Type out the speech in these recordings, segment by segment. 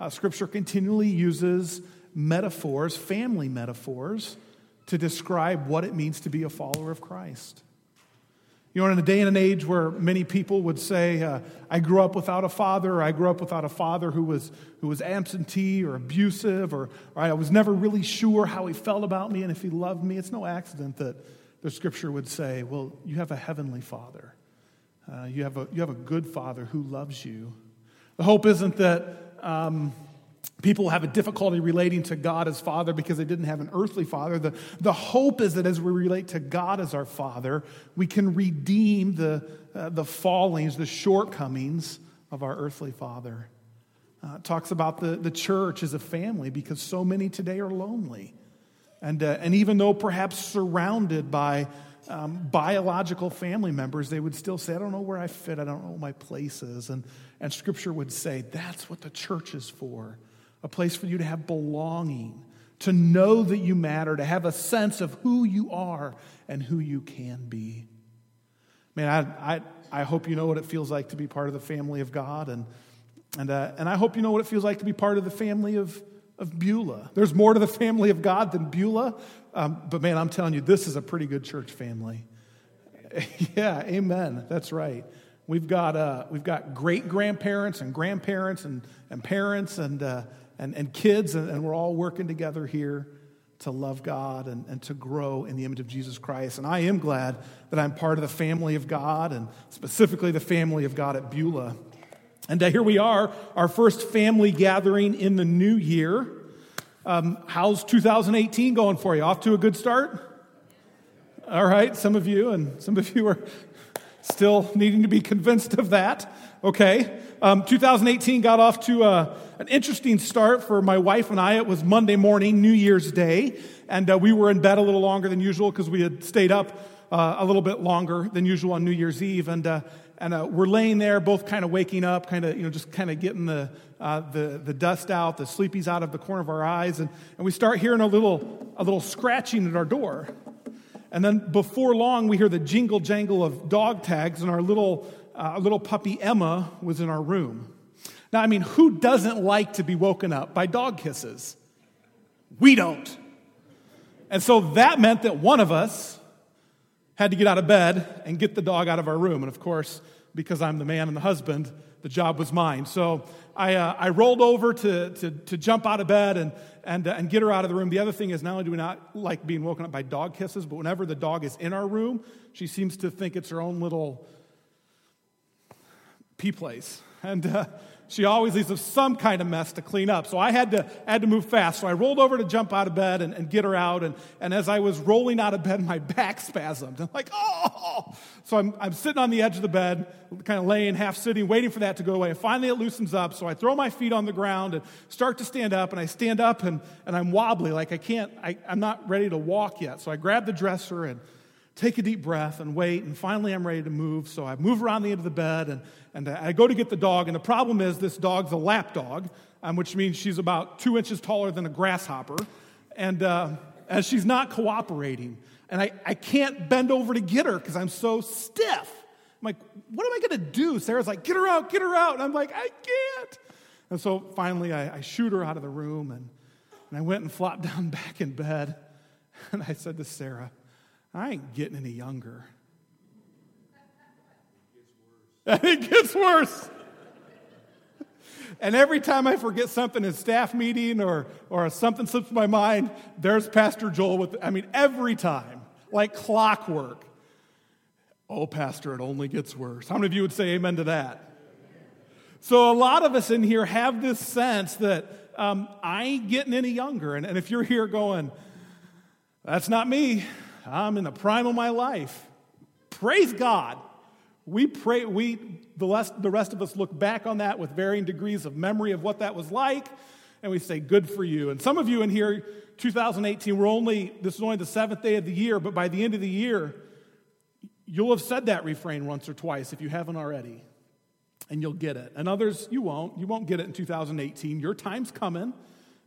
uh, Scripture continually uses metaphors, family metaphors, to describe what it means to be a follower of Christ. You know, in a day and an age where many people would say, uh, I grew up without a father, or I grew up without a father who was, who was absentee or abusive, or, or I was never really sure how he felt about me and if he loved me, it's no accident that the scripture would say, Well, you have a heavenly father. Uh, you, have a, you have a good father who loves you. The hope isn't that. Um, People have a difficulty relating to God as Father because they didn't have an earthly father. The, the hope is that as we relate to God as our Father, we can redeem the, uh, the fallings, the shortcomings of our earthly father. Uh, talks about the, the church as a family because so many today are lonely. And, uh, and even though perhaps surrounded by um, biological family members, they would still say, I don't know where I fit, I don't know what my place is. And, and Scripture would say, that's what the church is for a place for you to have belonging, to know that you matter, to have a sense of who you are and who you can be. Man, I, I, I hope you know what it feels like to be part of the family of God, and, and, uh, and I hope you know what it feels like to be part of the family of, of Beulah. There's more to the family of God than Beulah, um, but man, I'm telling you, this is a pretty good church family. yeah, amen. That's right. We've got, uh, we've got great grandparents and grandparents and, and parents and, uh, and, and kids, and, and we're all working together here to love God and, and to grow in the image of Jesus Christ. And I am glad that I'm part of the family of God, and specifically the family of God at Beulah. And uh, here we are, our first family gathering in the new year. Um, how's 2018 going for you? Off to a good start? All right, some of you, and some of you are still needing to be convinced of that. Okay. Um, 2018 got off to a, an interesting start for my wife and I. It was Monday morning, New Year's Day, and uh, we were in bed a little longer than usual because we had stayed up uh, a little bit longer than usual on New Year's Eve. And, uh, and uh, we're laying there, both kind of waking up, kind of, you know, just kind of getting the, uh, the, the dust out, the sleepies out of the corner of our eyes. And, and we start hearing a little, a little scratching at our door. And then before long, we hear the jingle jangle of dog tags, and our little uh, little puppy Emma was in our room. Now, I mean, who doesn't like to be woken up by dog kisses? We don't. And so that meant that one of us had to get out of bed and get the dog out of our room. And of course, because I'm the man and the husband, the job was mine. So I, uh, I rolled over to, to, to, jump out of bed and, and, uh, and get her out of the room. The other thing is, not only do we not like being woken up by dog kisses, but whenever the dog is in our room, she seems to think it's her own little pee place. And uh, she always leaves some kind of mess to clean up. So I had to, had to move fast. So I rolled over to jump out of bed and, and get her out. And, and as I was rolling out of bed, my back spasmed. I'm like, oh! So I'm, I'm sitting on the edge of the bed, kind of laying, half sitting, waiting for that to go away. And finally it loosens up. So I throw my feet on the ground and start to stand up. And I stand up and, and I'm wobbly, like I can't, I, I'm not ready to walk yet. So I grab the dresser and take a deep breath and wait. And finally, I'm ready to move. So I move around the end of the bed and, and I go to get the dog. And the problem is, this dog's a lap dog, um, which means she's about two inches taller than a grasshopper. And, uh, and she's not cooperating. And I, I can't bend over to get her because I'm so stiff. I'm like, what am I going to do? Sarah's like, get her out, get her out. And I'm like, I can't. And so finally, I, I shoot her out of the room and, and I went and flopped down back in bed. And I said to Sarah, I ain't getting any younger. And it gets worse. And every time I forget something in staff meeting or, or something slips my mind, there's Pastor Joel with, I mean, every time, like clockwork. Oh, Pastor, it only gets worse. How many of you would say amen to that? So, a lot of us in here have this sense that um, I ain't getting any younger. And, and if you're here going, that's not me, I'm in the prime of my life. Praise God. We pray, we, the rest, the rest of us look back on that with varying degrees of memory of what that was like, and we say, good for you. And some of you in here, 2018, we're only, this is only the seventh day of the year, but by the end of the year, you'll have said that refrain once or twice if you haven't already, and you'll get it. And others, you won't. You won't get it in 2018. Your time's coming,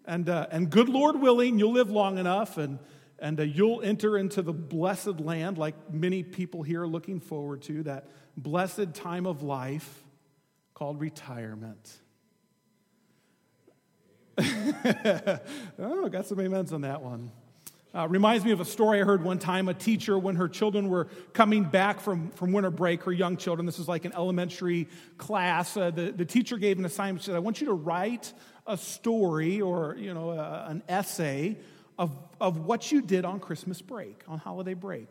and, uh, and good Lord willing, you'll live long enough, and and uh, you'll enter into the blessed land like many people here are looking forward to, that blessed time of life called retirement. oh, got some amens on that one. Uh, reminds me of a story I heard one time. A teacher, when her children were coming back from, from winter break, her young children, this was like an elementary class, uh, the, the teacher gave an assignment. She said, I want you to write a story or you know, uh, an essay of, of what you did on Christmas break, on holiday break.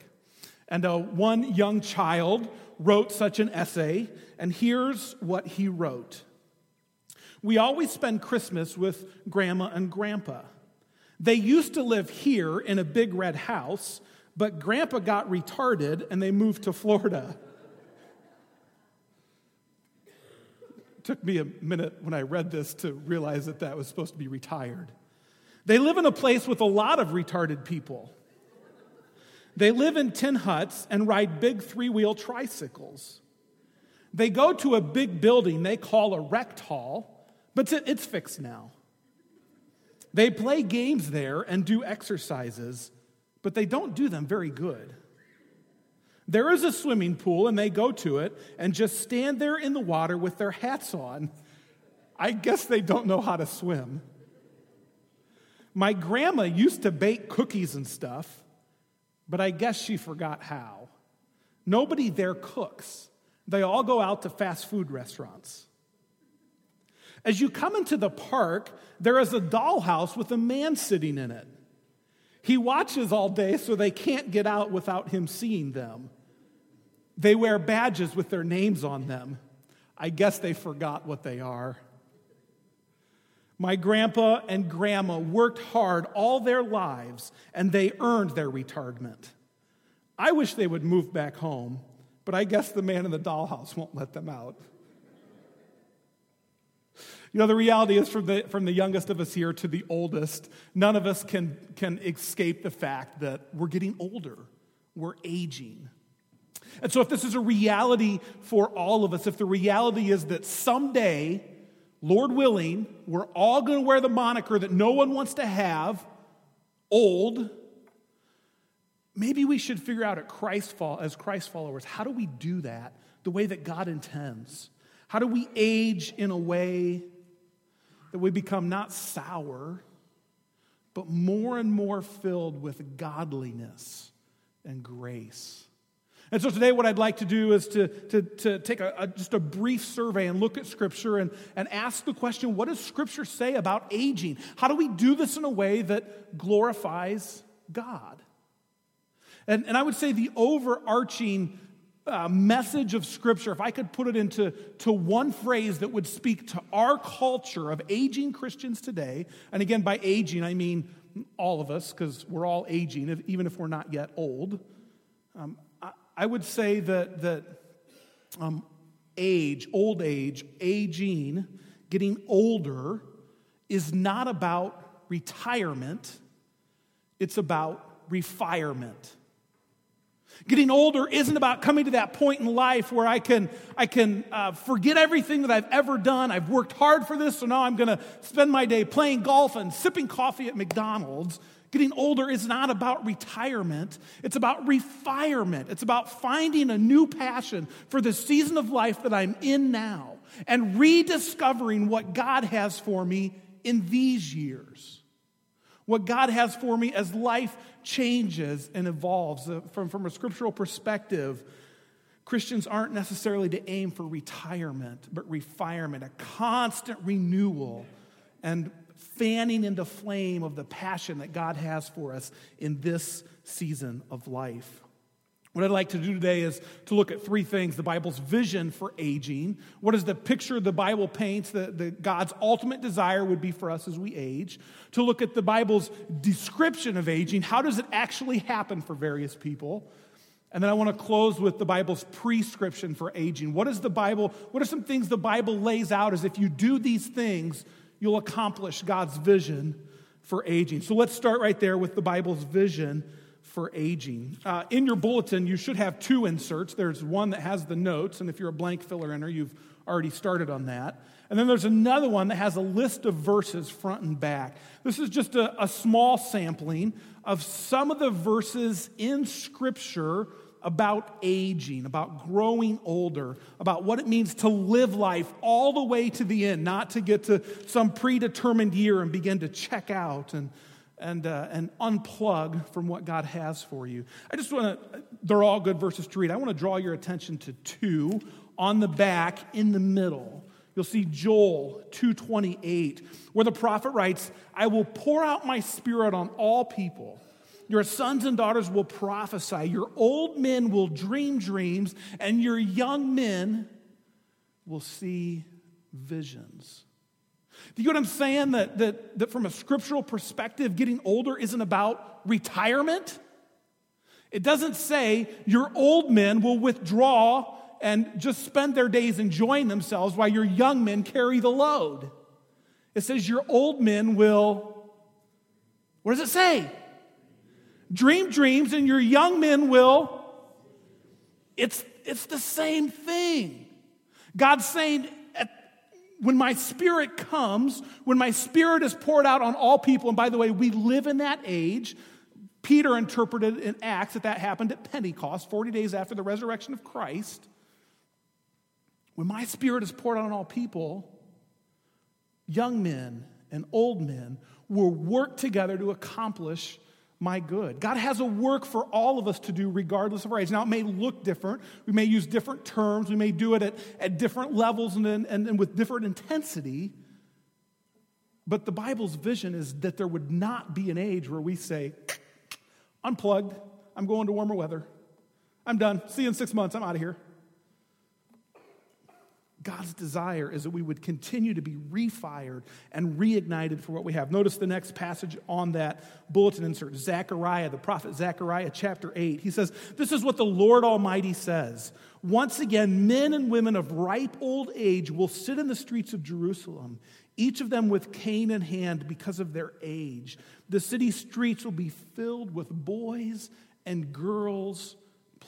And uh, one young child wrote such an essay, and here's what he wrote We always spend Christmas with grandma and grandpa. They used to live here in a big red house, but grandpa got retarded and they moved to Florida. It took me a minute when I read this to realize that that was supposed to be retired. They live in a place with a lot of retarded people. They live in tin huts and ride big three wheel tricycles. They go to a big building they call a rect hall, but it's fixed now. They play games there and do exercises, but they don't do them very good. There is a swimming pool, and they go to it and just stand there in the water with their hats on. I guess they don't know how to swim. My grandma used to bake cookies and stuff, but I guess she forgot how. Nobody there cooks, they all go out to fast food restaurants. As you come into the park, there is a dollhouse with a man sitting in it. He watches all day so they can't get out without him seeing them. They wear badges with their names on them. I guess they forgot what they are. My grandpa and grandma worked hard all their lives and they earned their retardment. I wish they would move back home, but I guess the man in the dollhouse won't let them out. You know, the reality is from the, from the youngest of us here to the oldest, none of us can, can escape the fact that we're getting older, we're aging. And so, if this is a reality for all of us, if the reality is that someday, Lord willing, we're all going to wear the moniker that no one wants to have, old, maybe we should figure out at Christ as Christ followers, how do we do that the way that God intends? How do we age in a way that we become not sour, but more and more filled with godliness and grace. And so today, what I'd like to do is to, to, to take a, a, just a brief survey and look at Scripture and, and ask the question what does Scripture say about aging? How do we do this in a way that glorifies God? And, and I would say the overarching uh, message of Scripture, if I could put it into to one phrase that would speak to our culture of aging Christians today, and again, by aging, I mean all of us, because we're all aging, even if we're not yet old. Um, I, would say that, that um, age, old age, aging, getting older, is not about retirement, it's about refirement. Getting older isn't about coming to that point in life where I can, I can uh, forget everything that I've ever done. I've worked hard for this, so now I'm going to spend my day playing golf and sipping coffee at McDonald's. Getting older is not about retirement, it's about refirement. It's about finding a new passion for the season of life that I'm in now and rediscovering what God has for me in these years. What God has for me as life changes and evolves. Uh, from, from a scriptural perspective, Christians aren't necessarily to aim for retirement, but refirement, a constant renewal and fanning into flame of the passion that God has for us in this season of life. What I'd like to do today is to look at three things the Bible's vision for aging. What is the picture the Bible paints that the, God's ultimate desire would be for us as we age? To look at the Bible's description of aging. How does it actually happen for various people? And then I want to close with the Bible's prescription for aging. What is the Bible? What are some things the Bible lays out as if you do these things, you'll accomplish God's vision for aging? So let's start right there with the Bible's vision for aging. Uh, in your bulletin, you should have two inserts. There's one that has the notes, and if you're a blank filler inner, you've already started on that. And then there's another one that has a list of verses front and back. This is just a, a small sampling of some of the verses in Scripture about aging, about growing older, about what it means to live life all the way to the end, not to get to some predetermined year and begin to check out and, and, uh, and unplug from what God has for you. I just want to, they're all good verses to read. I want to draw your attention to two on the back in the middle. You'll see Joel 228, where the prophet writes, I will pour out my spirit on all people. Your sons and daughters will prophesy. Your old men will dream dreams, and your young men will see visions. Do you get what I'm saying? That, that, that from a scriptural perspective, getting older isn't about retirement. It doesn't say your old men will withdraw and just spend their days enjoying themselves while your young men carry the load. It says your old men will, what does it say? Dream dreams, and your young men will. It's, it's the same thing. God's saying, when my spirit comes, when my spirit is poured out on all people, and by the way, we live in that age. Peter interpreted in Acts that that happened at Pentecost, 40 days after the resurrection of Christ. When my spirit is poured out on all people, young men and old men will work together to accomplish my good. God has a work for all of us to do, regardless of our age. Now, it may look different. We may use different terms. We may do it at, at different levels and, and, and with different intensity. But the Bible's vision is that there would not be an age where we say, unplugged, I'm going to warmer weather. I'm done. See you in six months. I'm out of here. God's desire is that we would continue to be refired and reignited for what we have. Notice the next passage on that bulletin insert Zechariah, the prophet Zechariah, chapter 8. He says, This is what the Lord Almighty says. Once again, men and women of ripe old age will sit in the streets of Jerusalem, each of them with cane in hand because of their age. The city streets will be filled with boys and girls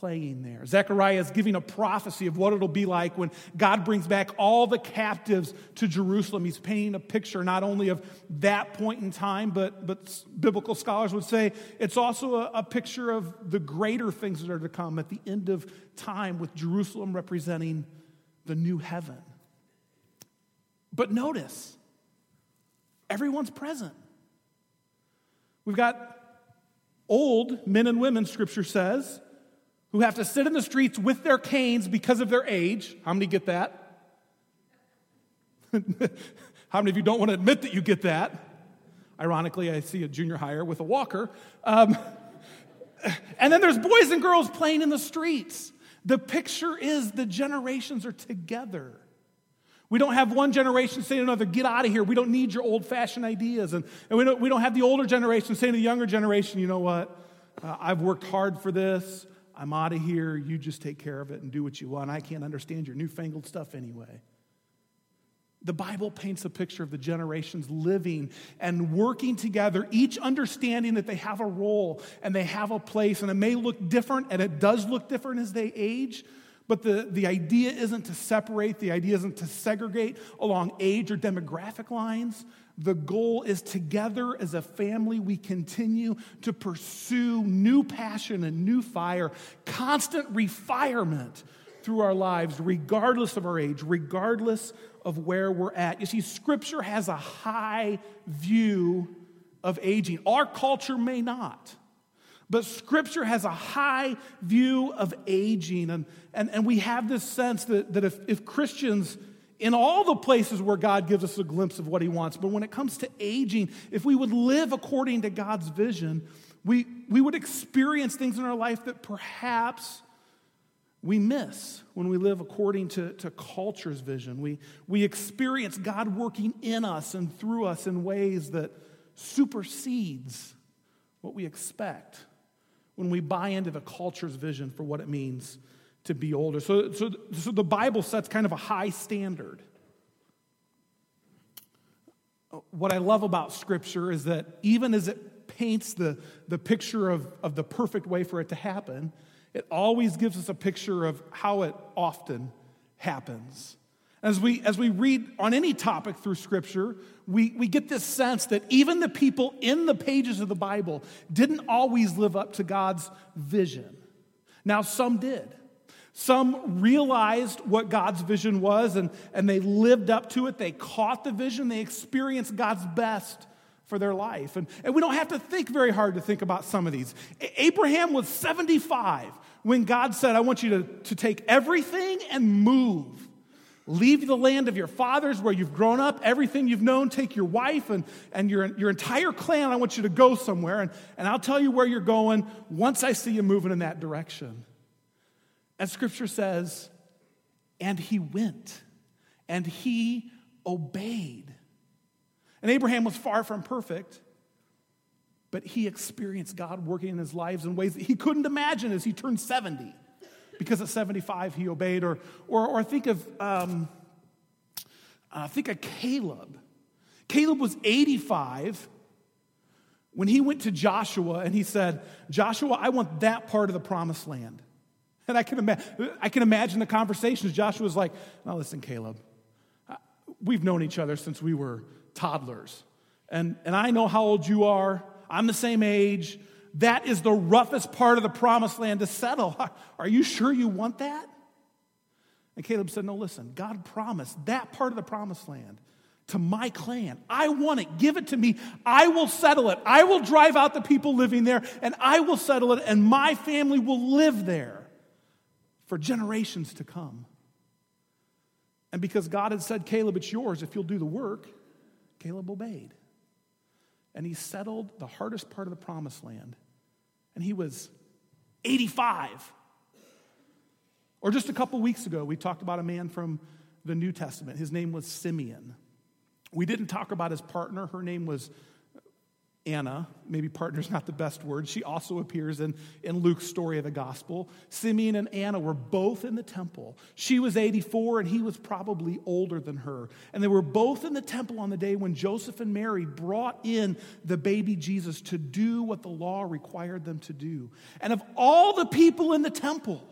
playing there. Zechariah is giving a prophecy of what it'll be like when God brings back all the captives to Jerusalem. He's painting a picture not only of that point in time, but, but biblical scholars would say it's also a, a picture of the greater things that are to come at the end of time, with Jerusalem representing the new heaven. But notice, everyone's present. We've got old men and women, scripture says, who have to sit in the streets with their canes because of their age. How many get that? How many of you don't want to admit that you get that? Ironically, I see a junior hire with a walker. Um, and then there's boys and girls playing in the streets. The picture is the generations are together. We don't have one generation saying to another, get out of here. We don't need your old fashioned ideas. And, and we, don't, we don't have the older generation saying to the younger generation, you know what? Uh, I've worked hard for this. I'm out of here. You just take care of it and do what you want. I can't understand your newfangled stuff anyway. The Bible paints a picture of the generations living and working together, each understanding that they have a role and they have a place, and it may look different, and it does look different as they age. But the, the idea isn't to separate, the idea isn't to segregate along age or demographic lines, the goal is together as a family, we continue to pursue new passion and new fire, constant refirement through our lives, regardless of our age, regardless of where we're at. You see, Scripture has a high view of aging. Our culture may not. But Scripture has a high view of aging. And, and, and we have this sense that, that if, if Christians in all the places where God gives us a glimpse of what He wants. But when it comes to aging, if we would live according to God's vision, we, we would experience things in our life that perhaps we miss when we live according to, to culture's vision. We, we experience God working in us and through us in ways that supersedes what we expect when we buy into the culture's vision for what it means to be older. So, so, so the Bible sets kind of a high standard. What I love about Scripture is that even as it paints the, the picture of, of the perfect way for it to happen, it always gives us a picture of how it often happens. As we, as we read on any topic through Scripture, we, we get this sense that even the people in the pages of the Bible didn't always live up to God's vision. Now, some did. Some realized what God's vision was and, and they lived up to it. They caught the vision. They experienced God's best for their life. And, and we don't have to think very hard to think about some of these. Abraham was 75 when God said, I want you to, to take everything and move. Leave the land of your fathers where you've grown up, everything you've known, take your wife and, and your, your entire clan. I want you to go somewhere, and, and I'll tell you where you're going once I see you moving in that direction. As scripture says, and he went, and he obeyed. And Abraham was far from perfect, but he experienced God working in his lives in ways that he couldn't imagine as he turned 70. Because at 75, he obeyed. Or, or, or think of, um, uh, think of Caleb. Caleb was 85 when he went to Joshua and he said, Joshua, I want that part of the promised land. And I can, ima- I can imagine the conversations. Joshua was like, Now listen, Caleb, we've known each other since we were toddlers. And, and I know how old you are. I'm the same age. That is the roughest part of the promised land to settle. Are you sure you want that? And Caleb said, No, listen, God promised that part of the promised land to my clan. I want it. Give it to me. I will settle it. I will drive out the people living there and I will settle it, and my family will live there for generations to come. And because God had said, Caleb, it's yours if you'll do the work, Caleb obeyed. And he settled the hardest part of the promised land. And he was 85. Or just a couple weeks ago, we talked about a man from the New Testament. His name was Simeon. We didn't talk about his partner. Her name was Anna, maybe partner's not the best word, she also appears in, in Luke's story of the gospel. Simeon and Anna were both in the temple. She was 84 and he was probably older than her. And they were both in the temple on the day when Joseph and Mary brought in the baby Jesus to do what the law required them to do. And of all the people in the temple,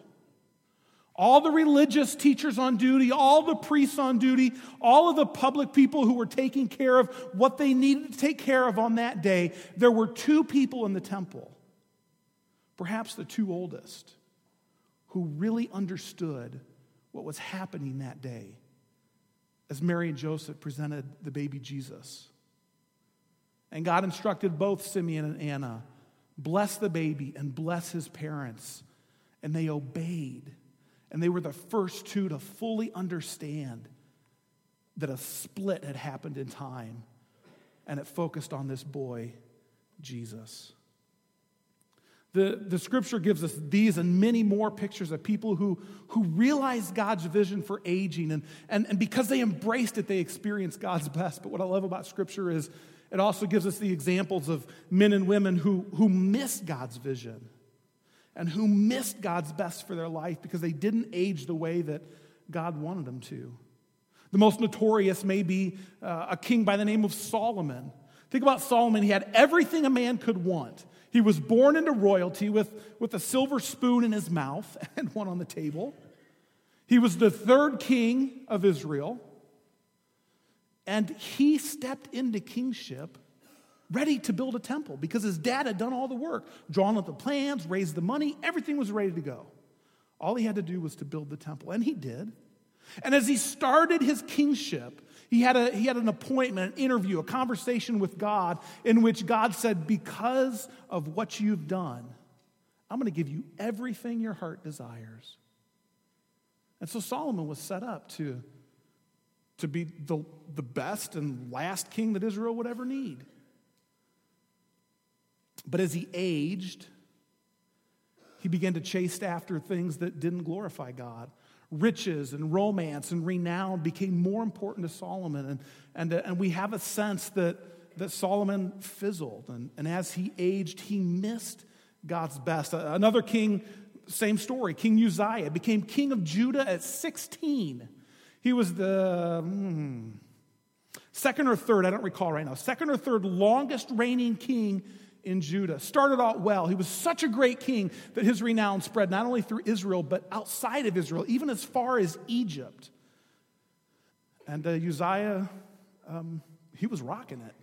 all the religious teachers on duty, all the priests on duty, all of the public people who were taking care of what they needed to take care of on that day, there were two people in the temple, perhaps the two oldest, who really understood what was happening that day as Mary and Joseph presented the baby Jesus. And God instructed both Simeon and Anna bless the baby and bless his parents. And they obeyed. And they were the first two to fully understand that a split had happened in time and it focused on this boy, Jesus. The, the scripture gives us these and many more pictures of people who, who realized God's vision for aging. And, and, and because they embraced it, they experienced God's best. But what I love about scripture is it also gives us the examples of men and women who, who missed God's vision and who missed God's best for their life because they didn't age the way that God wanted them to. The most notorious may be uh, a king by the name of Solomon. Think about Solomon. He had everything a man could want. He was born into royalty with, with a silver spoon in his mouth and one on the table. He was the third king of Israel. And he stepped into kingship ready to build a temple because his dad had done all the work, drawn up the plans, raised the money, everything was ready to go. All he had to do was to build the temple, and he did. And as he started his kingship, he had, a, he had an appointment, an interview, a conversation with God in which God said, Because of what you've done, I'm going to give you everything your heart desires. And so Solomon was set up to, to be the, the best and last king that Israel would ever need. But as he aged, he began to chase after things that didn't glorify God. Riches and romance and renown became more important to Solomon. And, and, uh, and we have a sense that, that Solomon fizzled. And, and as he aged, he missed God's best. Uh, another king, same story, King Uzziah, became king of Judah at 16. He was the hmm, second or third, I don't recall right now, second or third longest reigning king in Judah. Started out well. He was such a great king that his renown spread not only through Israel, but outside of Israel, even as far as Egypt. And uh, Uzziah, um, he was rocking it.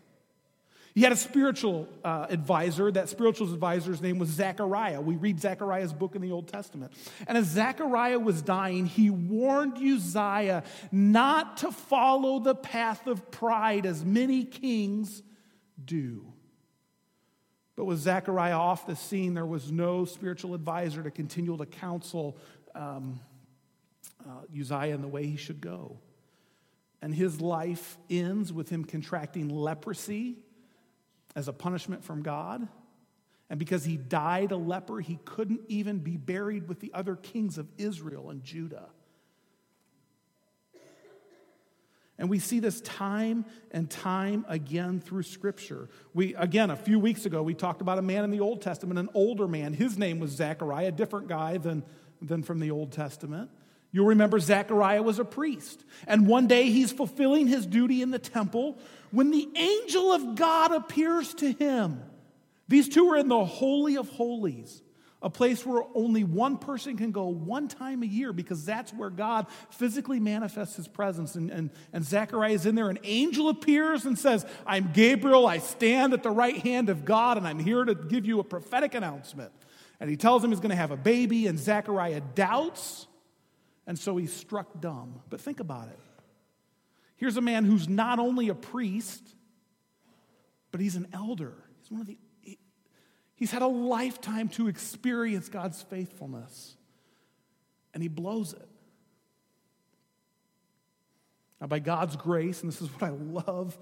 He had a spiritual uh, advisor. That spiritual advisor's name was Zechariah. We read Zechariah's book in the Old Testament. And as Zechariah was dying, he warned Uzziah not to follow the path of pride as many kings do. But with Zechariah off the scene, there was no spiritual advisor to continue to counsel um, uh, Uzziah in the way he should go. And his life ends with him contracting leprosy as a punishment from God. And because he died a leper, he couldn't even be buried with the other kings of Israel and Judah. And we see this time and time again through Scripture. We, again, a few weeks ago, we talked about a man in the Old Testament, an older man. His name was Zechariah, a different guy than, than from the Old Testament. You'll remember Zechariah was a priest. And one day he's fulfilling his duty in the temple when the angel of God appears to him. These two are in the Holy of Holies a place where only one person can go one time a year because that's where God physically manifests his presence. And, and, and Zechariah is in there. An angel appears and says, I'm Gabriel. I stand at the right hand of God, and I'm here to give you a prophetic announcement. And he tells him he's going to have a baby, and Zechariah doubts, and so he's struck dumb. But think about it. Here's a man who's not only a priest, but he's an elder. He's one of the He's had a lifetime to experience God's faithfulness, and he blows it. Now, by God's grace, and this is what I love,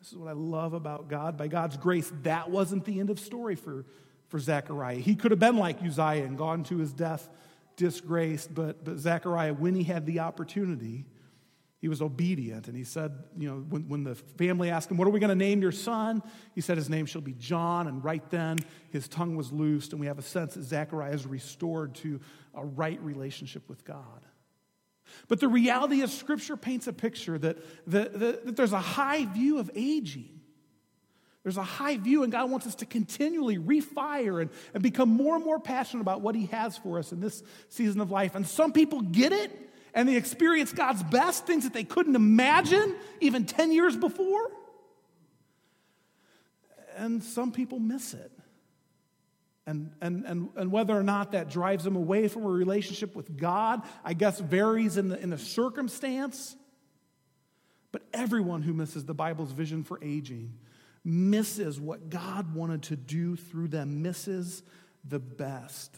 this is what I love about God, by God's grace, that wasn't the end of story for, for Zechariah. He could have been like Uzziah and gone to his death disgraced, but, but Zechariah, when he had the opportunity, he was obedient. And he said, you know, when, when the family asked him, What are we going to name your son? He said, His name shall be John. And right then, his tongue was loosed. And we have a sense that Zechariah is restored to a right relationship with God. But the reality is, Scripture paints a picture that, that, that, that there's a high view of aging. There's a high view, and God wants us to continually refire and, and become more and more passionate about what He has for us in this season of life. And some people get it, and they experience God's best, things that they couldn't imagine even 10 years before. And some people miss it. And, and, and, and whether or not that drives them away from a relationship with God, I guess varies in the, in the circumstance. But everyone who misses the Bible's vision for aging misses what God wanted to do through them, misses the best.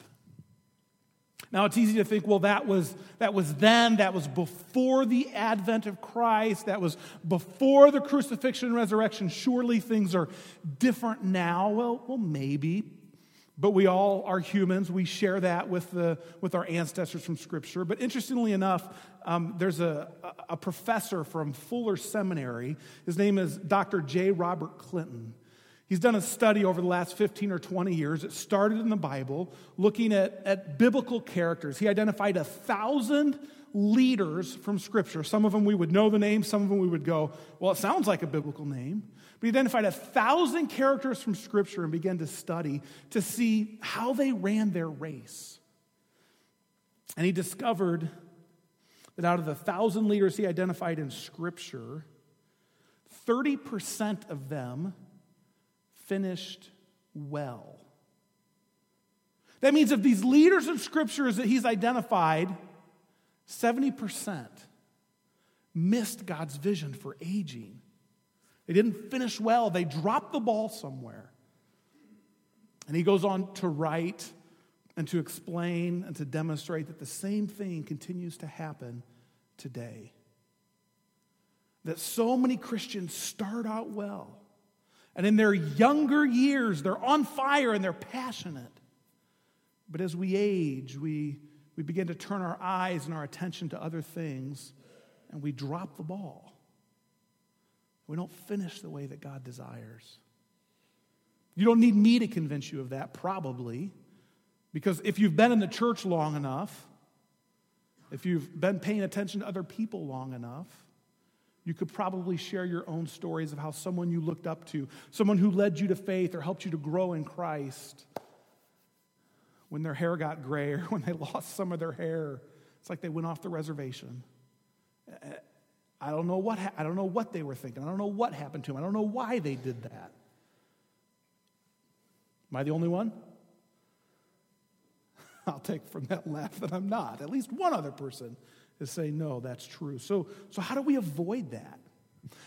Now, it's easy to think, well, that was, that was then, that was before the advent of Christ, that was before the crucifixion and resurrection. Surely things are different now. Well, well, maybe. But we all are humans. We share that with, the, with our ancestors from Scripture. But interestingly enough, um, there's a, a professor from Fuller Seminary. His name is Dr. J. Robert Clinton. He's done a study over the last 15 or 20 years. It started in the Bible, looking at, at biblical characters. He identified a thousand leaders from Scripture. Some of them we would know the name, some of them we would go, well, it sounds like a biblical name. But he identified a thousand characters from Scripture and began to study to see how they ran their race. And he discovered that out of the thousand leaders he identified in Scripture, 30% of them finished well. That means of these leaders of scriptures that he's identified, 70% missed God's vision for aging. They didn't finish well, they dropped the ball somewhere. And he goes on to write and to explain and to demonstrate that the same thing continues to happen today. That so many Christians start out well and in their younger years, they're on fire and they're passionate. But as we age, we, we begin to turn our eyes and our attention to other things, and we drop the ball. We don't finish the way that God desires. You don't need me to convince you of that, probably, because if you've been in the church long enough, if you've been paying attention to other people long enough, you could probably share your own stories of how someone you looked up to, someone who led you to faith or helped you to grow in Christ, when their hair got gray or when they lost some of their hair, it's like they went off the reservation. I don't know what, ha- I don't know what they were thinking. I don't know what happened to them. I don't know why they did that. Am I the only one? I'll take from that laugh that I'm not. At least one other person is say, no, that's true. So, so how do we avoid that?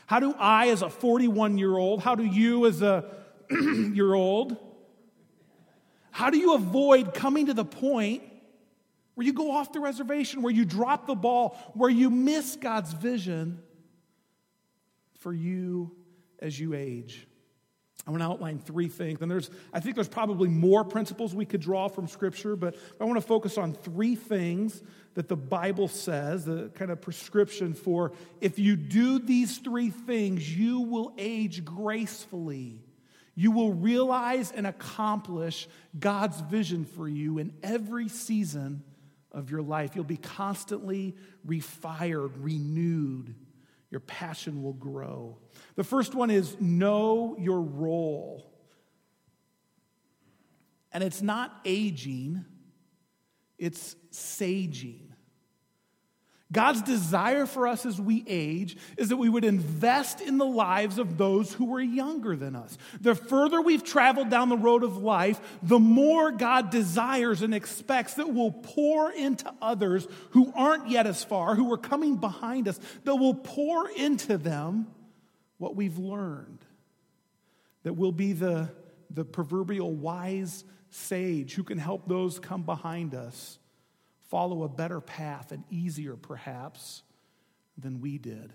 How do I, as a 41 year old, how do you, as a year old, how do you avoid coming to the point where you go off the reservation, where you drop the ball, where you miss God's vision for you as you age? I want to outline three things. And there's, I think there's probably more principles we could draw from Scripture, but I want to focus on three things that the Bible says, the kind of prescription for if you do these three things, you will age gracefully. You will realize and accomplish God's vision for you in every season of your life. You'll be constantly refired, renewed. Your passion will grow. The first one is know your role. And it's not aging, it's saging. God's desire for us as we age is that we would invest in the lives of those who are younger than us. The further we've traveled down the road of life, the more God desires and expects that we'll pour into others who aren't yet as far, who are coming behind us, that we'll pour into them what we've learned. That we'll be the, the proverbial wise sage who can help those come behind us follow a better path and easier, perhaps, than we did.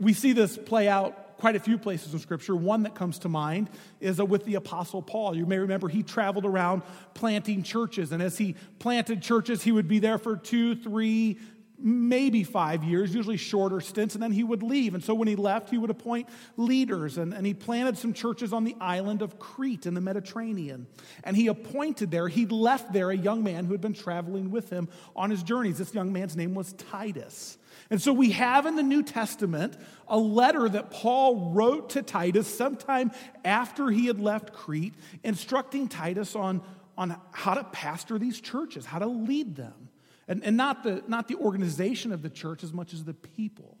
We see this play out quite a few places in Scripture. One that comes to mind is with the Apostle Paul. You may remember he traveled around planting churches, and as he planted churches, he would be there for two, three, maybe five years, usually shorter stints, and then he would leave. And so when he left, he would appoint leaders, and, and he planted some churches on the island of Crete in the Mediterranean. And he appointed there, he left there a young man who had been traveling with him on his journeys. This young man's name was Titus. And so we have in the New Testament a letter that Paul wrote to Titus sometime after he had left Crete, instructing Titus on, on how to pastor these churches, how to lead them. And, and not, the, not the organization of the church as much as the people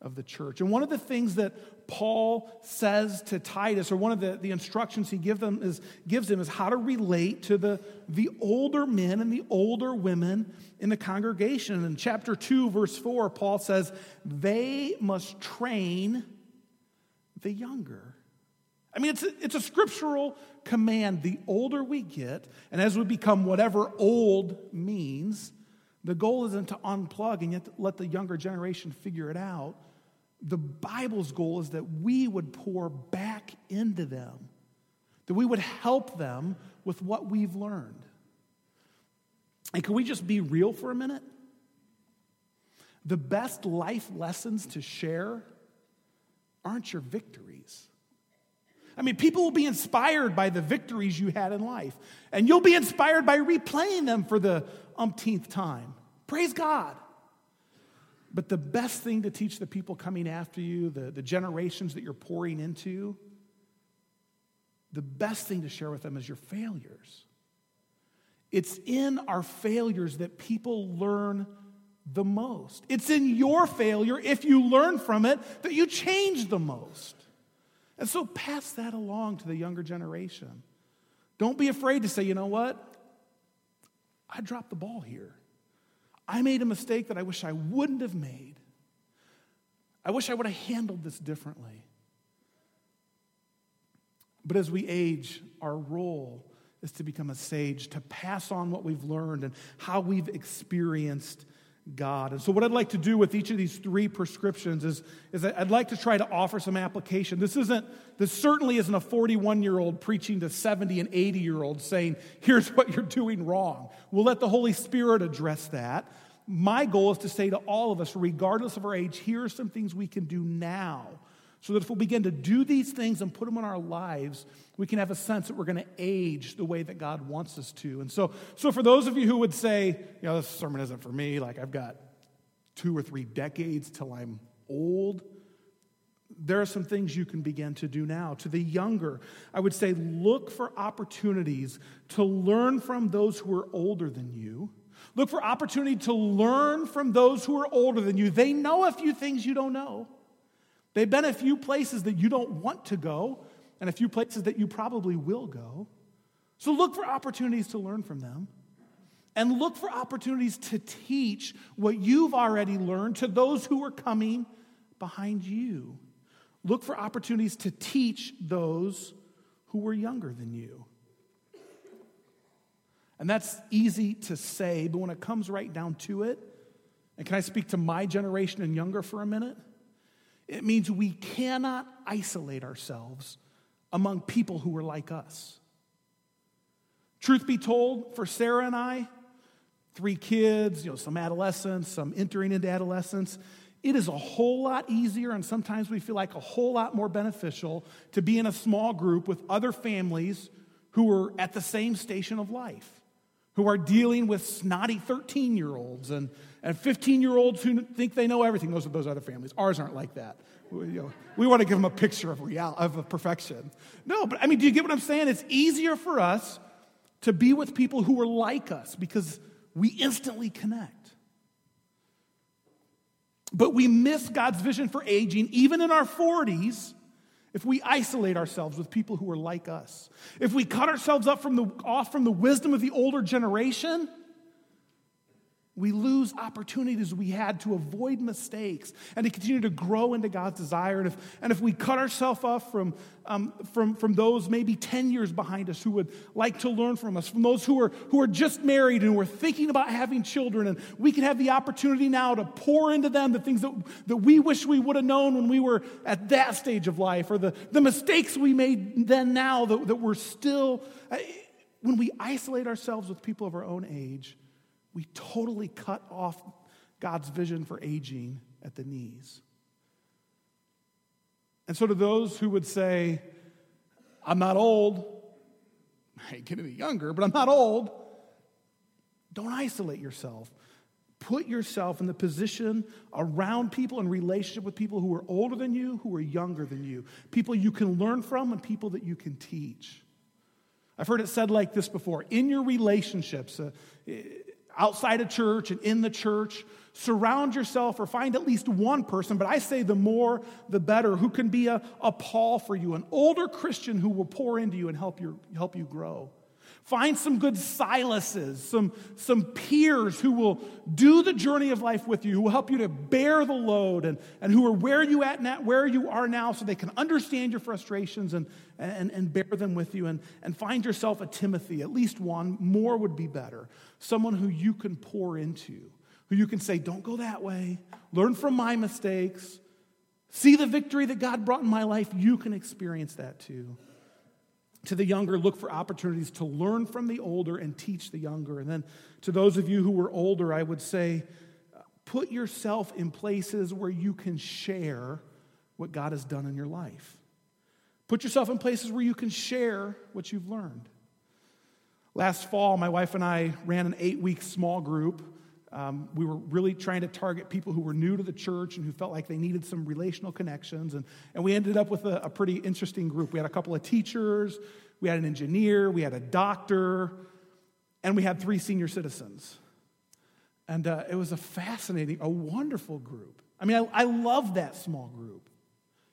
of the church. And one of the things that Paul says to Titus, or one of the, the instructions he give them is, gives him, is how to relate to the, the older men and the older women in the congregation. In chapter 2, verse 4, Paul says, They must train the younger. I mean, it's a, it's a scriptural command. The older we get, and as we become whatever old means, the goal isn't to unplug and yet let the younger generation figure it out. The Bible's goal is that we would pour back into them, that we would help them with what we've learned. And can we just be real for a minute? The best life lessons to share aren't your victories. I mean, people will be inspired by the victories you had in life, and you'll be inspired by replaying them for the umpteenth time. Praise God. But the best thing to teach the people coming after you, the, the generations that you're pouring into, the best thing to share with them is your failures. It's in our failures that people learn the most. It's in your failure, if you learn from it, that you change the most. And so pass that along to the younger generation. Don't be afraid to say, you know what? I dropped the ball here. I made a mistake that I wish I wouldn't have made. I wish I would have handled this differently. But as we age, our role is to become a sage, to pass on what we've learned and how we've experienced God. And so, what I'd like to do with each of these three prescriptions is, is I'd like to try to offer some application. This isn't, this certainly isn't a 41 year old preaching to 70 and 80 year olds saying, here's what you're doing wrong. We'll let the Holy Spirit address that. My goal is to say to all of us, regardless of our age, here are some things we can do now so that if we begin to do these things and put them in our lives, we can have a sense that we're going to age the way that God wants us to. And so, so for those of you who would say, you know, this sermon isn't for me, like I've got two or three decades till I'm old, there are some things you can begin to do now. To the younger, I would say look for opportunities to learn from those who are older than you. Look for opportunity to learn from those who are older than you. They know a few things you don't know. They've been a few places that you don't want to go. and a few places that you probably will go. So look for opportunities to learn from them. And look for opportunities to teach what you've already learned to those who are coming behind you. Look for opportunities to teach those who were younger than you. And that's easy to say, but when it comes right down to it, and can I speak to my generation and younger for a minute? It means we cannot isolate ourselves among people who are like us. Truth be told, for Sarah and I, three kids, you know, some adolescents, some entering into adolescence, it is a whole lot easier and sometimes we feel like a whole lot more beneficial to be in a small group with other families who are at the same station of life, who are dealing with snotty 13 year olds and, and 15 year olds who think they know everything. Those are those other families. Ours aren't like that. We, you know, we want to give them a picture of, real, of perfection. No, but I mean, do you get what I'm saying? It's easier for us to be with people who are like us because we instantly connect. But we miss God's vision for aging, even in our 40s, if we isolate ourselves with people who are like us. If we cut ourselves up from the, off from the wisdom of the older generation, we lose opportunities we had to avoid mistakes and to continue to grow into God's desire. And if, and if we cut ourselves off from, um, from, from those maybe 10 years behind us who would like to learn from us, from those who are, who are just married and who are thinking about having children, and we can have the opportunity now to pour into them the things that, that we wish we would have known when we were at that stage of life, or the, the mistakes we made then now that, that we're still, uh, when we isolate ourselves with people of our own age, we totally cut off God's vision for aging at the knees. And so, to those who would say, I'm not old, I ain't getting any younger, but I'm not old, don't isolate yourself. Put yourself in the position around people in relationship with people who are older than you, who are younger than you, people you can learn from, and people that you can teach. I've heard it said like this before in your relationships, uh, outside of church and in the church. Surround yourself or find at least one person, but I say the more the better, who can be a, a Paul for you, an older Christian who will pour into you and help you, help you grow. Find some good Silases, some, some peers who will do the journey of life with you, who will help you to bear the load and, and who are where you at now, where you are now so they can understand your frustrations and, and, and bear them with you. And, and find yourself a Timothy, at least one, more would be better. Someone who you can pour into, who you can say, don't go that way, learn from my mistakes, see the victory that God brought in my life. You can experience that too to the younger, look for opportunities to learn from the older and teach the younger. And then to those of you who were older, I would say, uh, put yourself in places where you can share what God has done in your life. Put yourself in places where you can share what you've learned. Last fall, my wife and I ran an eight week small group um, we were really trying to target people who were new to the church and who felt like they needed some relational connections. And, and we ended up with a, a pretty interesting group. We had a couple of teachers, we had an engineer, we had a doctor, and we had three senior citizens. And uh, it was a fascinating, a wonderful group. I mean, I, I love that small group.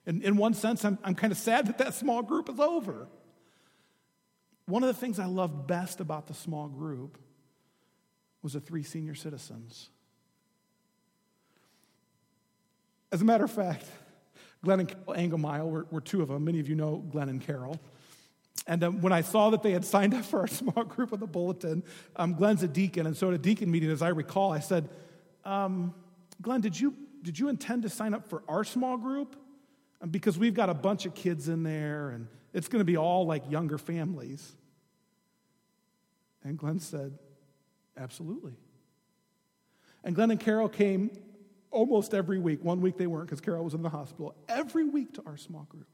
And in one sense, I'm, I'm kind of sad that that small group is over. One of the things I loved best about the small group was the three senior citizens. As a matter of fact, Glenn and Carol Engelmeyer were, were two of them. Many of you know Glenn and Carol. And um, when I saw that they had signed up for our small group of the bulletin, um, Glenn's a deacon, and so at a deacon meeting, as I recall, I said, um, Glenn, did you, did you intend to sign up for our small group? Um, because we've got a bunch of kids in there, and it's going to be all like younger families. And Glenn said, Absolutely. And Glenn and Carol came almost every week. One week they weren't because Carol was in the hospital. Every week to our small group.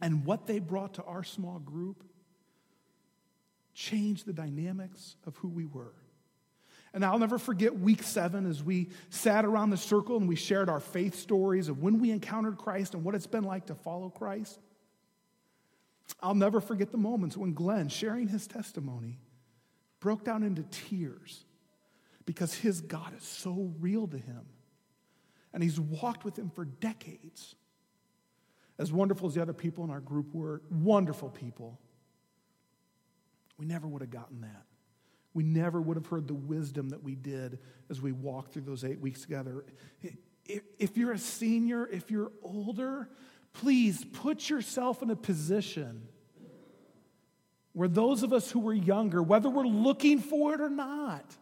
And what they brought to our small group changed the dynamics of who we were. And I'll never forget week seven as we sat around the circle and we shared our faith stories of when we encountered Christ and what it's been like to follow Christ. I'll never forget the moments when Glenn, sharing his testimony, broke down into tears because his God is so real to him. And he's walked with him for decades. as wonderful as the other people in our group were, wonderful people, we never would have gotten that. We never would have heard the wisdom that we did as we walked through those eight weeks together. If you're a senior, if you're older, please put yourself in a position where those of us who were younger, whether we're looking for it or not,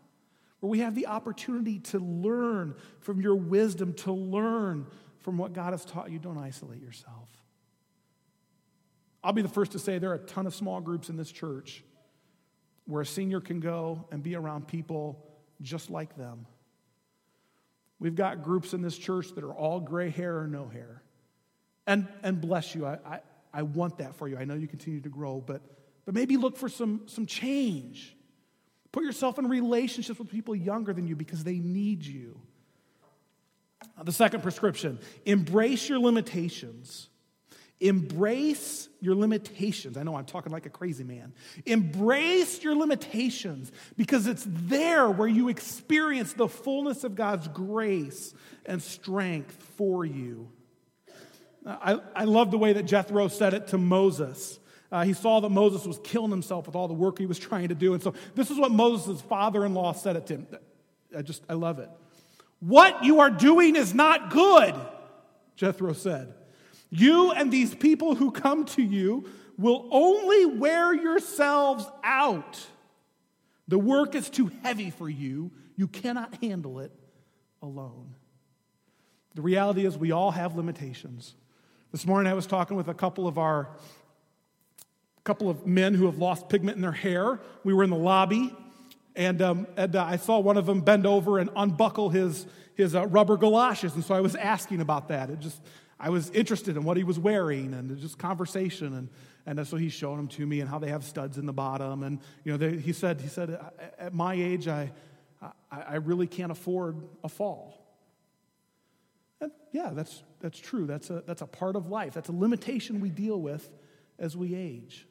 where we have the opportunity to learn from your wisdom, to learn from what God has taught you, don't isolate yourself. I'll be the first to say there are a ton of small groups in this church where a senior can go and be around people just like them. We've got groups in this church that are all gray hair or no hair. And, and bless you, I, I, I want that for you. I know you continue to grow, but, but maybe look for some, some change. Put yourself in relationships with people younger than you because they need you. The second prescription embrace your limitations. Embrace your limitations. I know I'm talking like a crazy man. Embrace your limitations because it's there where you experience the fullness of God's grace and strength for you. I, I love the way that Jethro said it to Moses. Uh, he saw that Moses was killing himself with all the work he was trying to do. And so this is what Moses' father in law said to him. I just, I love it. What you are doing is not good, Jethro said. You and these people who come to you will only wear yourselves out. The work is too heavy for you. You cannot handle it alone. The reality is, we all have limitations. This morning, I was talking with a couple of our couple of men who have lost pigment in their hair. We were in the lobby, and, um, and uh, I saw one of them bend over and unbuckle his, his uh, rubber galoshes. And so I was asking about that. It just I was interested in what he was wearing and just conversation. And, and so he's showing them to me and how they have studs in the bottom. And, you know, they, he said, he said, at my age, I, I, I really can't afford a fall. And yeah, that's, that's true. That's a, that's a part of life. That's a limitation we deal with as we age.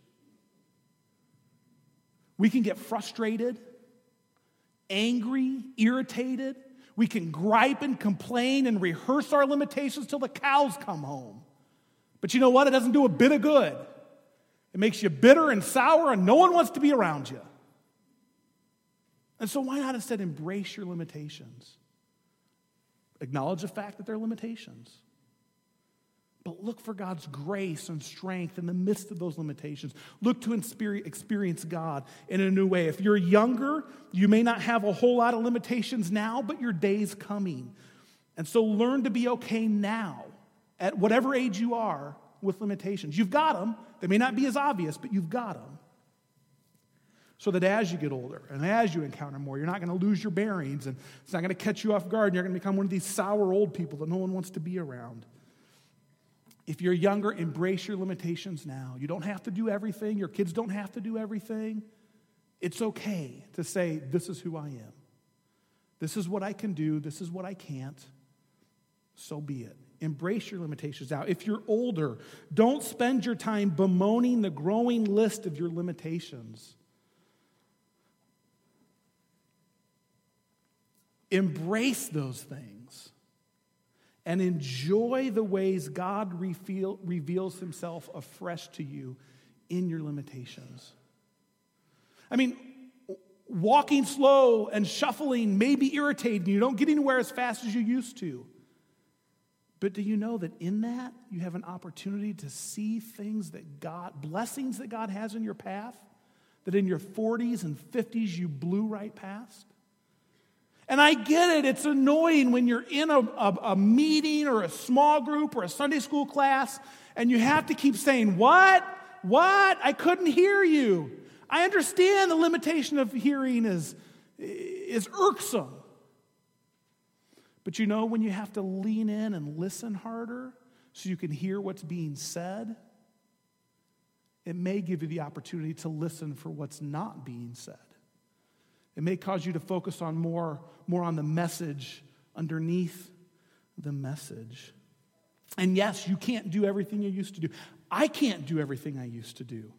We can get frustrated, angry, irritated, we can gripe and complain and rehearse our limitations till the cows come home. But you know what? It doesn't do a bit of good. It makes you bitter and sour, and no one wants to be around you. And so, why not instead embrace your limitations? Acknowledge the fact that they're limitations. But look for God's grace and strength in the midst of those limitations. Look to experience God in a new way. If you're younger, you may not have a whole lot of limitations now, but your day's coming. And so learn to be okay now, at whatever age you are, with limitations. You've got them. They may not be as obvious, but you've got them. So that as you get older and as you encounter more, you're not going to lose your bearings and it's not going to catch you off guard and you're going to become one of these sour old people that no one wants to be around. If you're younger, embrace your limitations now. You don't have to do everything, your kids don't have to do everything. It's okay to say, This is who I am. This is what I can do, this is what I can't. So be it. Embrace your limitations now. If you're older, don't spend your time bemoaning the growing list of your limitations. Embrace those things and enjoy the ways God reveal, reveals himself afresh to you in your limitations. I mean, walking slow and shuffling may be irritating. You don't get anywhere as fast as you used to. But do you know that in that you have an opportunity to see things that God, blessings that God has in your path, that in your 40s and 50s you blew right past? And I get it, it's annoying when you're in a, a, a, meeting or a small group or a Sunday school class and you have to keep saying, What? What? I couldn't hear you. I understand the limitation of hearing is, is irksome. But you know, when you have to lean in and listen harder so you can hear what's being said, it may give you the opportunity to listen for what's not being said. It may cause you to focus on more, more on the message underneath the message. And yes, you can't do everything you used to do. I can't do everything I used to do.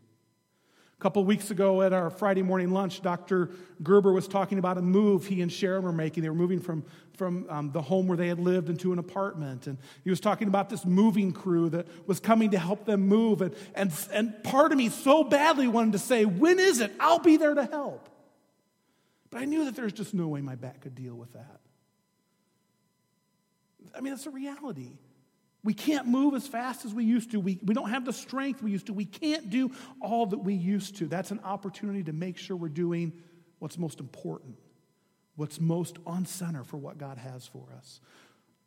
A couple weeks ago at our Friday morning lunch, Dr. Gerber was talking about a move he and Sharon were making. They were moving from, from um, the home where they had lived into an apartment. And he was talking about this moving crew that was coming to help them move. And, and, and part of me so badly wanted to say, When is it? I'll be there to help. But I knew that there's just no way my back could deal with that. I mean, it's a reality. We can't move as fast as we used to. We, we don't have the strength we used to. We can't do all that we used to. That's an opportunity to make sure we're doing what's most important, what's most on center for what God has for us.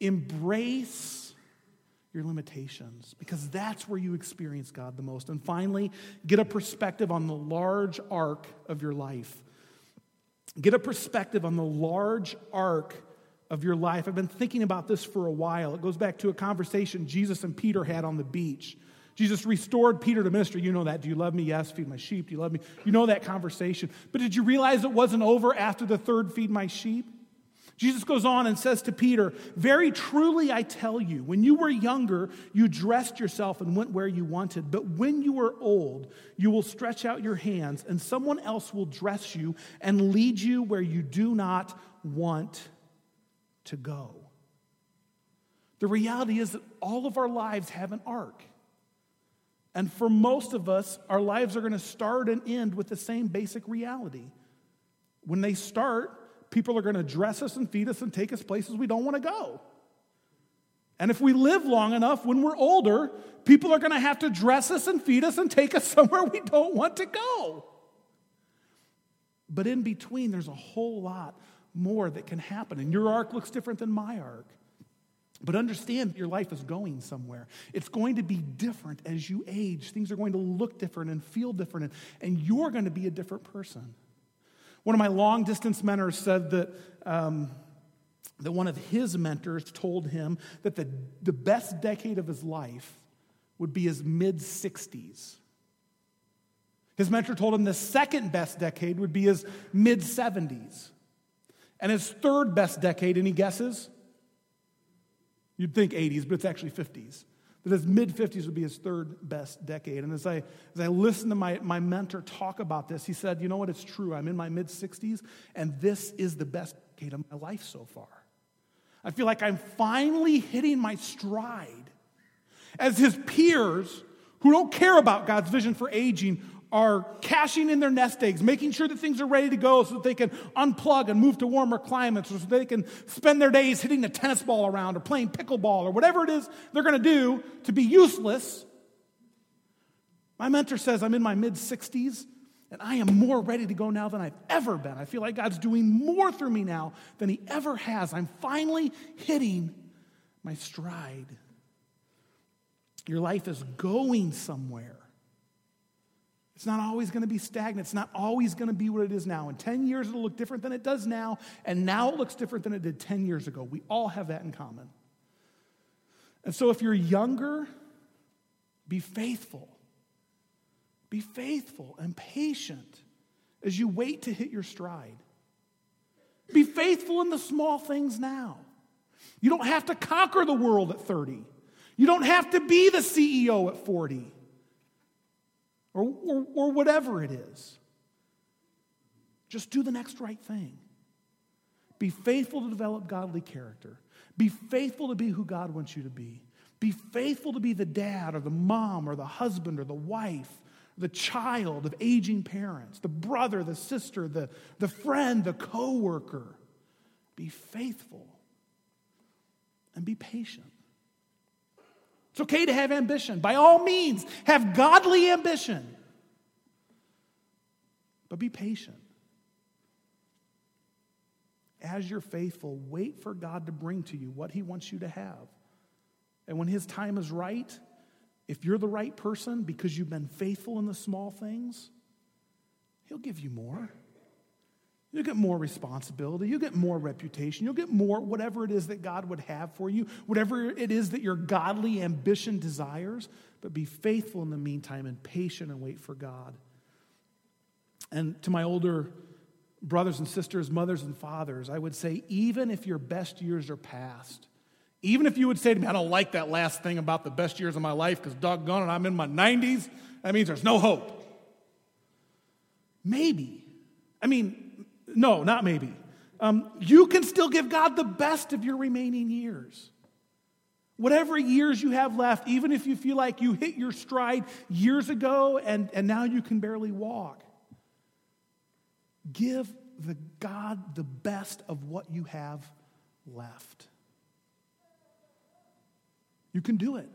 Embrace your limitations because that's where you experience God the most. And finally, get a perspective on the large arc of your life. Get a perspective on the large arc of your life. I've been thinking about this for a while. It goes back to a conversation Jesus and Peter had on the beach. Jesus restored Peter to ministry. You know that. Do you love me? Yes. Feed my sheep. Do you love me? You know that conversation. But did you realize it wasn't over after the third feed my sheep? Jesus goes on and says to Peter, Very truly I tell you, when you were younger, you dressed yourself and went where you wanted. But when you are old, you will stretch out your hands, and someone else will dress you and lead you where you do not want to go. The reality is that all of our lives have an arc. And for most of us, our lives are going to start and end with the same basic reality. When they start, people are going to dress us and feed us and take us places we don't want to go. And if we live long enough, when we're older, people are going to have to dress us and feed us and take us somewhere we don't want to go. But in between, there's a whole lot more that can happen. And your arc looks different than my arc. But understand your life is going somewhere. It's going to be different as you age. Things are going to look different and feel different, and, you're going to be a different person. One of my long distance mentors said that, um, that one of his mentors told him that the, the best decade of his life would be his mid 60s. His mentor told him the second best decade would be his mid 70s. And his third best decade, any guesses? You'd think 80s, but it's actually 50s. His mid 50s would be his third best decade. And as I, as I listened to my, my mentor talk about this, he said, You know what? It's true. I'm in my mid 60s, and this is the best decade of my life so far. I feel like I'm finally hitting my stride. As his peers who don't care about God's vision for aging are cashing in their nest eggs, making sure that things are ready to go so that they can unplug and move to warmer climates, or so they can spend their days hitting a tennis ball around or playing pickleball or whatever it is they're going to do to be useless. My mentor says I'm in my mid 60s and I am more ready to go now than I've ever been. I feel like God's doing more through me now than He ever has. I'm finally hitting my stride. Your life is going somewhere. It's not always going to be stagnant. It's not always going to be what it is now. In 10 years, it'll look different than it does now, and now it looks different than it did 10 years ago. We all have that in common. And so, if you're younger, be faithful. Be faithful and patient as you wait to hit your stride. Be faithful in the small things now. You don't have to conquer the world at 30. You don't have to be the CEO at 40 or, or, or whatever it is. Just do the next right thing. Be faithful to develop godly character. Be faithful to be who God wants you to be. Be faithful to be the dad or the mom or the husband or the wife, the child of aging parents, the brother, the sister, the, the friend, the coworker. Be faithful and be patient. It's okay to have ambition. By all means, have godly ambition. But be patient. As you're faithful, wait for God to bring to you what He wants you to have. And when His time is right, if you're the right person because you've been faithful in the small things, He'll give you more. You'll get more responsibility. You'll get more reputation. You'll get more, whatever it is that God would have for you, whatever it is that your godly ambition desires. But be faithful in the meantime and patient and wait for God. And to my older brothers and sisters, mothers and fathers, I would say, even if your best years are past, even if you would say to me, I don't like that last thing about the best years of my life because doggone it, I'm in my 90s, that means there's no hope. maybe. I mean, no, not maybe. Um, you can still give God the best of your remaining years. Whatever years you have left, even if you feel like you hit your stride years ago and, and now you can barely walk, give the God the best of what you have left. You can do it.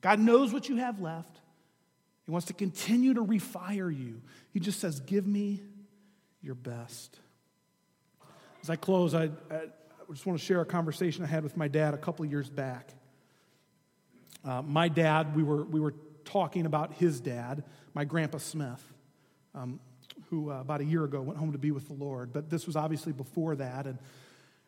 God knows what you have left. He wants to continue to refire you. He just says, Give me your best. As I close, I, I just want to share a conversation I had with my dad a couple years back. Uh, my dad, we were, we were talking about his dad, my grandpa Smith. Um, who uh, about a year ago went home to be with the Lord. But this was obviously before that. And,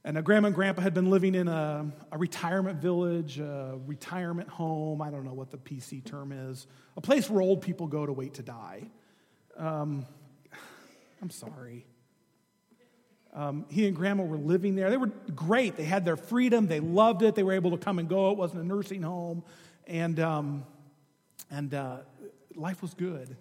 and grandma and grandpa had been living in a, a retirement village, a retirement home. I don't know what the PC term is, a place where old people go to wait to die. Um, I'm sorry. Um, he and grandma were living there. They were great. They had their freedom. They loved it. They were able to come and go. It wasn't a nursing home. And, um, and uh, life was good.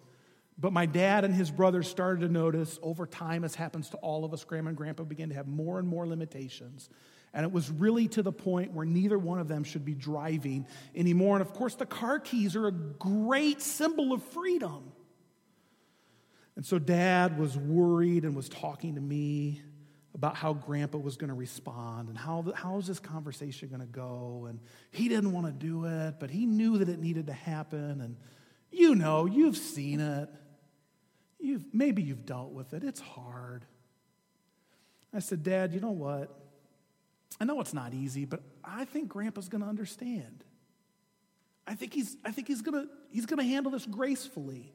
But my dad and his brothers started to notice over time, as happens to all of us, grandma and grandpa began to have more and more limitations. And it was really to the point where neither one of them should be driving anymore. And of course, the car keys are a great symbol of freedom. And so dad was worried and was talking to me about how grandpa was going to respond and how, how is this conversation going to go. And he didn't want to do it, but he knew that it needed to happen. And you know, you've seen it. You've, maybe you've dealt with it. It's hard. I said, Dad, you know what? I know it's not easy, but I think Grandpa's going to understand. I think he's, I think he's going to he's going to handle this gracefully.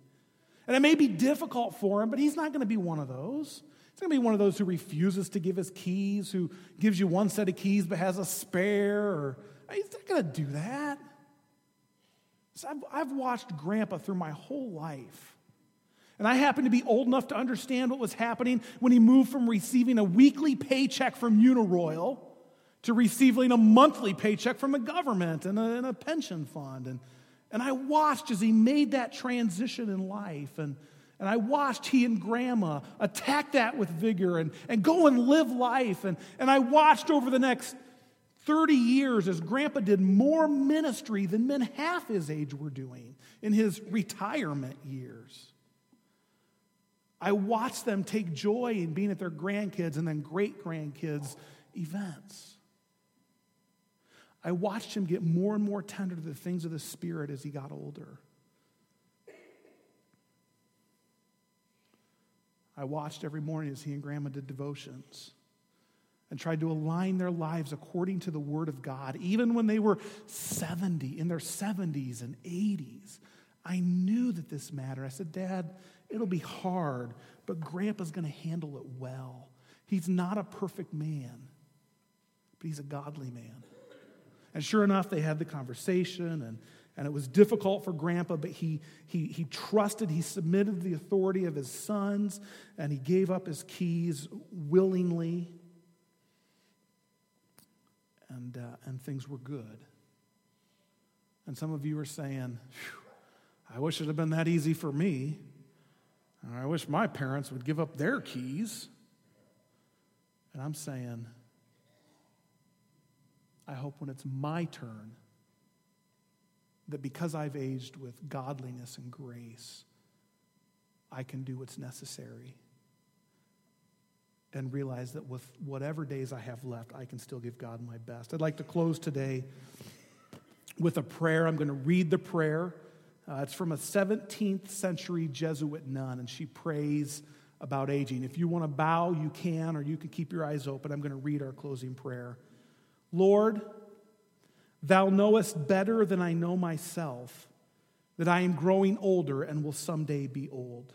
And it may be difficult for him, but he's not going to be one of those. He's going to be one of those who refuses to give his keys, who gives you one set of keys but has a spare. Or, he's not going to do that. So I've, I've watched Grandpa through my whole life. And I happen to be old enough to understand what was happening when he moved from receiving a weekly paycheck from Uniroyal to receiving a monthly paycheck from the government and a, and a pension fund. And, and I watched as he made that transition in life. And, and I watched he and grandma attack that with vigor and, and go and live life. And, and I watched over the next 30 years as grandpa did more ministry than men half his age were doing in his retirement years. I watched them take joy in being at their grandkids and then great grandkids' events. I watched him get more and more tender to the things of the Spirit as he got older. I watched every morning as he and grandma did devotions and tried to align their lives according to the Word of God, even when they were 70, in their 70s and 80s. I knew that this mattered. I said, Dad, It'll be hard, but Grandpa's going to handle it well. He's not a perfect man, but he's a godly man. And sure enough, they had the conversation, and, and it was difficult for Grandpa, but he, he, he trusted, he submitted the authority of his sons, and he gave up his keys willingly. And, uh, and things were good. And some of you are saying, I wish it had been that easy for me. I wish my parents would give up their keys. And I'm saying, I hope when it's my turn, that because I've aged with godliness and grace, I can do what's necessary and realize that with whatever days I have left, I can still give God my best. I'd like to close today with a prayer. I'm going to read the prayer. Uh, it's from a 17th century Jesuit nun, and she prays about aging. If you want to bow, you can, or you can keep your eyes open. I'm going to read our closing prayer. Lord, thou knowest better than I know myself that I am growing older and will someday be old.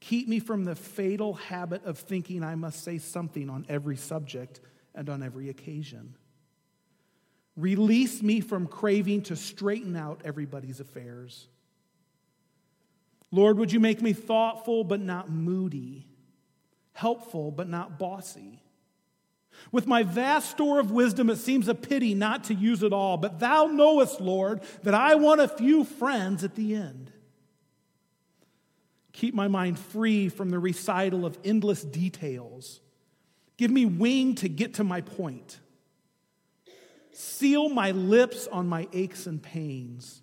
Keep me from the fatal habit of thinking I must say something on every subject and on every occasion. Release me from craving to straighten out everybody's affairs. Lord, would you make me thoughtful but not moody, helpful but not bossy? With my vast store of wisdom, it seems a pity not to use it all, but thou knowest, Lord, that I want a few friends at the end. Keep my mind free from the recital of endless details. Give me wing to get to my point. Seal my lips on my aches and pains.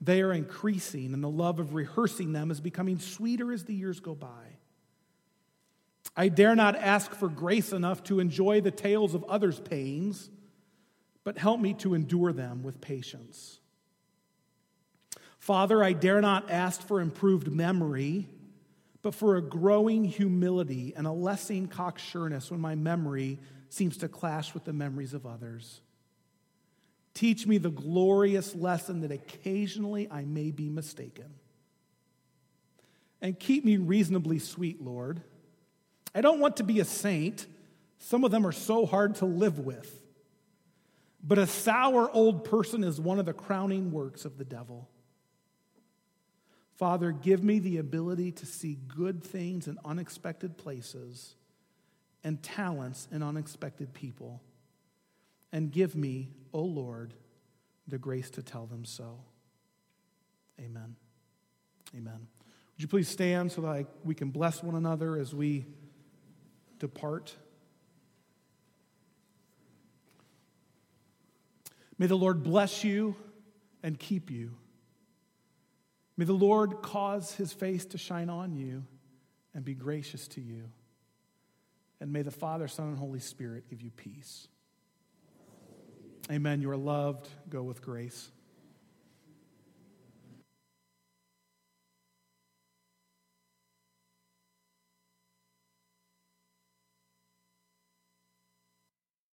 They are increasing, and the love of rehearsing them is becoming sweeter as the years go by. I dare not ask for grace enough to enjoy the tales of others' pains, but help me to endure them with patience. Father, I dare not ask for improved memory, but for a growing humility and a lessening cocksureness when my memory seems to clash with the memories of others. Teach me the glorious lesson that occasionally I may be mistaken. And keep me reasonably sweet, Lord I don't want to be a saint. Some of them are so hard to live with. But a sour old person is one of the crowning works of the devil. Father, give me the ability to see good things in unexpected places and talents in unexpected people. And give me, O oh Lord, the grace to tell them so. Amen. Amen. Would you please stand so that we can bless one another as we depart. May the Lord bless you and keep you. May the Lord cause his face to shine on you and be gracious to you. And may the Father, Son, and Holy Spirit give you peace. Amen. You are loved. Go with grace.